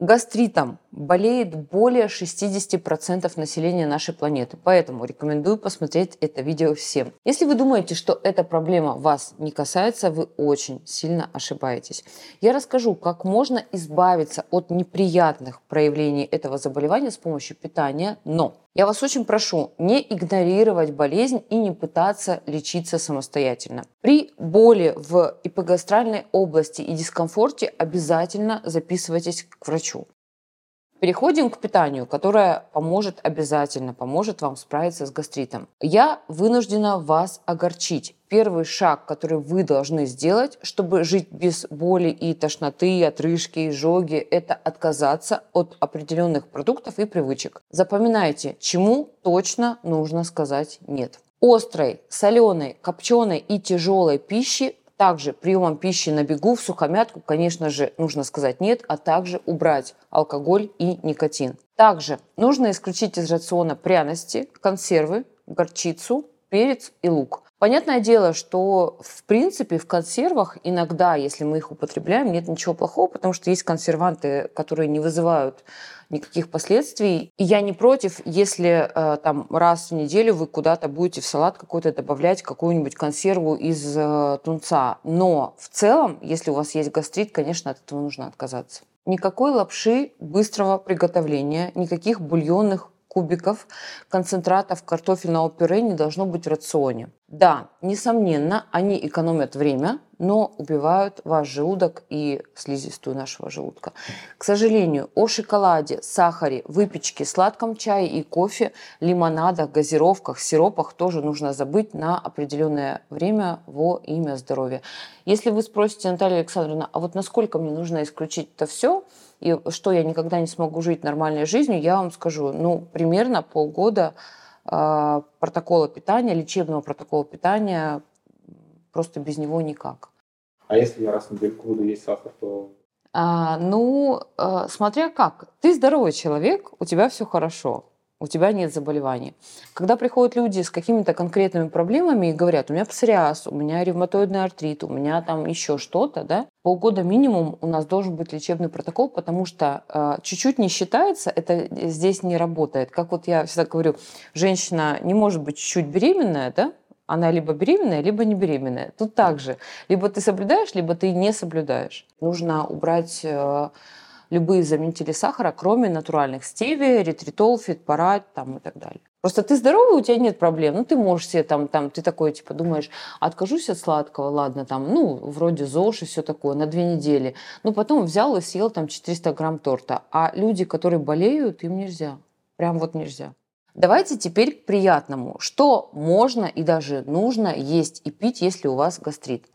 Гастритом болеет более 60% населения нашей планеты, поэтому рекомендую посмотреть это видео всем. Если вы думаете, что эта проблема вас не касается, вы очень сильно ошибаетесь. Я расскажу, как можно избавиться от неприятных проявлений этого заболевания с помощью питания, но я вас очень прошу не игнорировать болезнь и не пытаться лечиться самостоятельно. При боли в эпигастральной области и дискомфорте обязательно записывайтесь к врачу. Переходим к питанию, которое поможет обязательно, поможет вам справиться с гастритом. Я вынуждена вас огорчить. Первый шаг, который вы должны сделать, чтобы жить без боли и тошноты, отрыжки, изжоги, это отказаться от определенных продуктов и привычек. Запоминайте, чему точно нужно сказать «нет». Острой, соленой, копченой и тяжелой пищи также приемом пищи на бегу в сухомятку, конечно же, нужно сказать нет, а также убрать алкоголь и никотин. Также нужно исключить из рациона пряности, консервы, горчицу, перец и лук. Понятное дело, что в принципе в консервах иногда, если мы их употребляем, нет ничего плохого, потому что есть консерванты, которые не вызывают никаких последствий. И я не против, если э, там раз в неделю вы куда-то будете в салат какой-то добавлять какую-нибудь консерву из э, тунца. Но в целом, если у вас есть гастрит, конечно, от этого нужно отказаться. Никакой лапши быстрого приготовления, никаких бульонных кубиков концентратов картофельного пюре не должно быть в рационе. Да, несомненно, они экономят время, но убивают ваш желудок и слизистую нашего желудка. К сожалению, о шоколаде, сахаре, выпечке, сладком чае и кофе, лимонадах, газировках, сиропах тоже нужно забыть на определенное время во имя здоровья. Если вы спросите, Наталья Александровна, а вот насколько мне нужно исключить это все, и что я никогда не смогу жить нормальной жизнью, я вам скажу, ну, примерно полгода э, протокола питания, лечебного протокола питания, просто без него никак. А если я раз в неделю буду есть сахар, то... А, ну, э, смотря как. Ты здоровый человек, у тебя все хорошо у тебя нет заболеваний. Когда приходят люди с какими-то конкретными проблемами и говорят, у меня псориаз, у меня ревматоидный артрит, у меня там еще что-то, да, полгода минимум у нас должен быть лечебный протокол, потому что э, чуть-чуть не считается, это здесь не работает. Как вот я всегда говорю, женщина не может быть чуть-чуть беременная, да, она либо беременная, либо не беременная. Тут также. Либо ты соблюдаешь, либо ты не соблюдаешь. Нужно убрать э, любые заменители сахара, кроме натуральных стевия, ретритол, фитпарат там, и так далее. Просто ты здоровый, у тебя нет проблем. Ну, ты можешь себе там, там, ты такой, типа, думаешь, откажусь от сладкого, ладно, там, ну, вроде ЗОЖ и все такое, на две недели. Ну, потом взял и съел там 400 грамм торта. А люди, которые болеют, им нельзя. Прям вот нельзя. Давайте теперь к приятному. Что можно и даже нужно есть и пить, если у вас гастрит?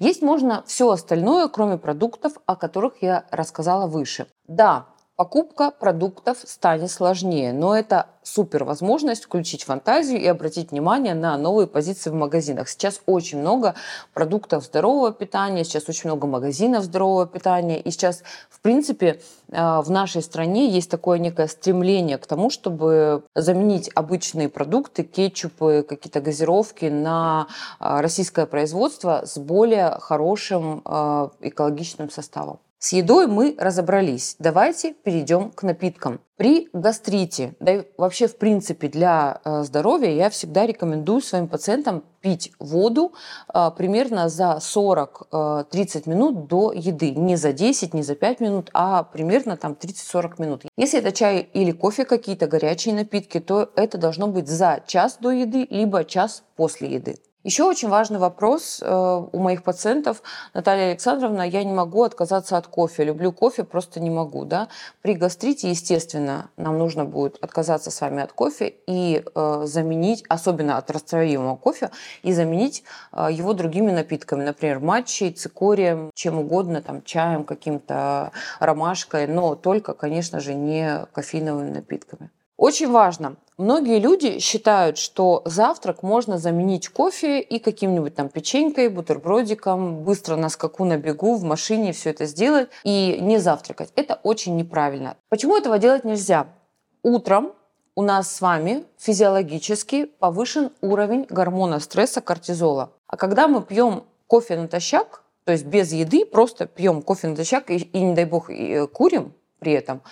Есть можно все остальное, кроме продуктов, о которых я рассказала выше. Да, покупка продуктов станет сложнее, но это супер возможность включить фантазию и обратить внимание на новые позиции в магазинах. Сейчас очень много продуктов здорового питания, сейчас очень много магазинов здорового питания, и сейчас, в принципе, э, в нашей стране есть такое некое стремление к тому, чтобы заменить обычные продукты, кетчупы, какие-то газировки на э, российское производство с более хорошим э, экологичным составом. С едой мы разобрались. Давайте перейдем к напиткам. При гастрите, да и вообще в принципе для э, здоровья, я всегда рекомендую своим пациентам пить воду э, примерно за 40-30 э, минут до еды. Не за 10, не за 5 минут, а примерно там 30-40 минут. Если это чай или кофе, какие-то горячие напитки, то это должно быть за час до еды, либо час после еды. Еще очень важный вопрос э, у моих пациентов. Наталья Александровна, я не могу отказаться от кофе. Люблю кофе, просто не могу. Да? При гастрите, естественно, нам нужно будет отказаться с вами от кофе и э, заменить, особенно от растворимого кофе, и заменить э, его другими напитками. Например, матчей, цикорием, чем угодно, там, чаем, каким-то ромашкой, но только, конечно же, не кофеиновыми напитками. Очень важно. Многие люди считают, что завтрак можно заменить кофе и каким-нибудь там печенькой, бутербродиком, быстро на скаку, на бегу, в машине все это сделать и не завтракать. Это очень неправильно. Почему этого делать нельзя? Утром у нас с вами физиологически повышен уровень гормона стресса кортизола. А когда мы пьем кофе натощак, то есть без еды, просто пьем кофе натощак и, и не дай бог, и, курим, при этом,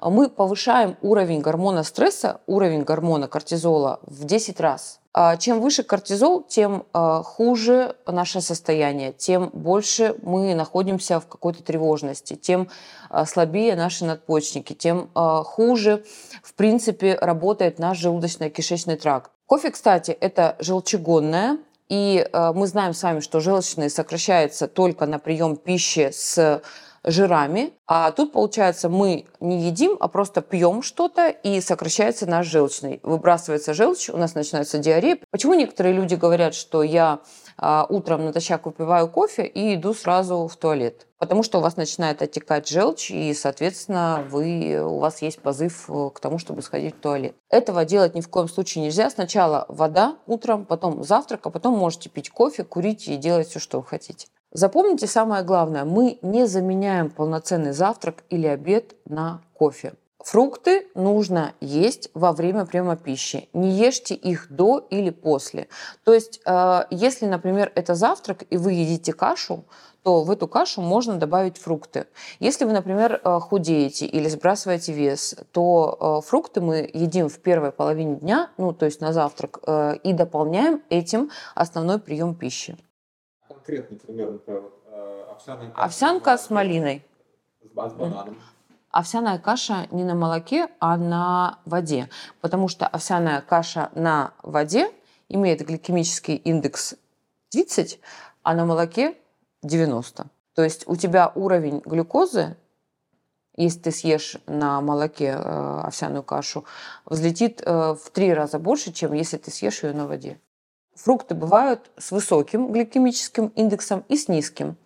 мы повышаем уровень гормона стресса, уровень гормона кортизола в 10 раз. А чем выше кортизол, тем а, хуже наше состояние, тем больше мы находимся в какой-то тревожности, тем а, слабее наши надпочечники, тем хуже, в принципе, работает наш желудочно-кишечный тракт. Кофе, кстати, это желчегонное, и мы знаем с вами, что желчный сокращается только на прием пищи с жирами. А тут, получается, мы не едим, а просто пьем что-то, и сокращается наш желчный. Выбрасывается желчь, у нас начинается диарея. Почему некоторые люди говорят, что я а, утром натощак выпиваю кофе и иду сразу в туалет? Потому что у вас начинает оттекать желчь, и, соответственно, вы, у вас есть позыв э, к тому, чтобы сходить в туалет. Этого делать ни в коем случае нельзя. Сначала вода утром, потом завтрак, а потом можете пить кофе, курить и делать все, что вы хотите. Запомните самое главное, мы не заменяем полноценный завтрак или обед на кофе. Фрукты нужно есть во время приема пищи. Не ешьте их до или после. То есть, э, если, например, это завтрак, и вы едите кашу, то в эту кашу можно добавить фрукты. Если вы, например, э, худеете или сбрасываете вес, то э, фрукты мы едим в первой половине дня, ну, то есть на завтрак, и дополняем этим основной прием пищи конкретный пример, например, э, овсяная каша. Овсянка с малиной. С, с бананом. Овсяная каша не на молоке, а на воде. Потому что овсяная каша на воде имеет гликемический индекс 30, а на молоке 90. То есть у тебя уровень глюкозы, если ты съешь на молоке э, овсяную кашу, взлетит э, в три раза больше, чем если ты съешь ее на воде. Фрукты бывают с высоким гликемическим индексом и с низким.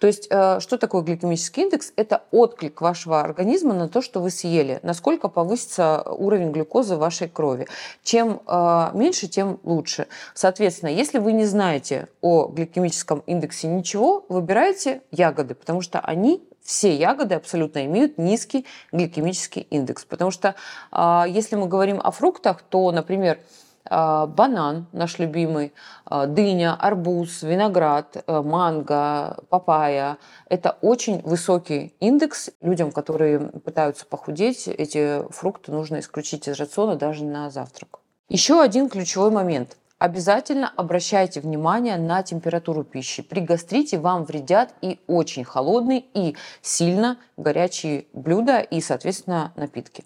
То есть, э, что такое гликемический индекс? Это отклик вашего организма на то, что вы съели, насколько повысится уровень глюкозы в вашей крови. Чем э, меньше, тем лучше. Соответственно, если вы не знаете о гликемическом индексе ничего, выбирайте ягоды, потому что они все ягоды абсолютно имеют низкий гликемический индекс. Потому что э, если мы говорим о фруктах, то, например, банан наш любимый, а, дыня, арбуз, виноград, э, манго, папайя. Это очень высокий индекс. Людям, которые пытаются похудеть, эти фрукты нужно исключить из рациона даже на завтрак. Еще один ключевой момент. Обязательно обращайте внимание на температуру пищи. При гастрите вам вредят и очень холодные, и сильно горячие блюда, и, соответственно, напитки.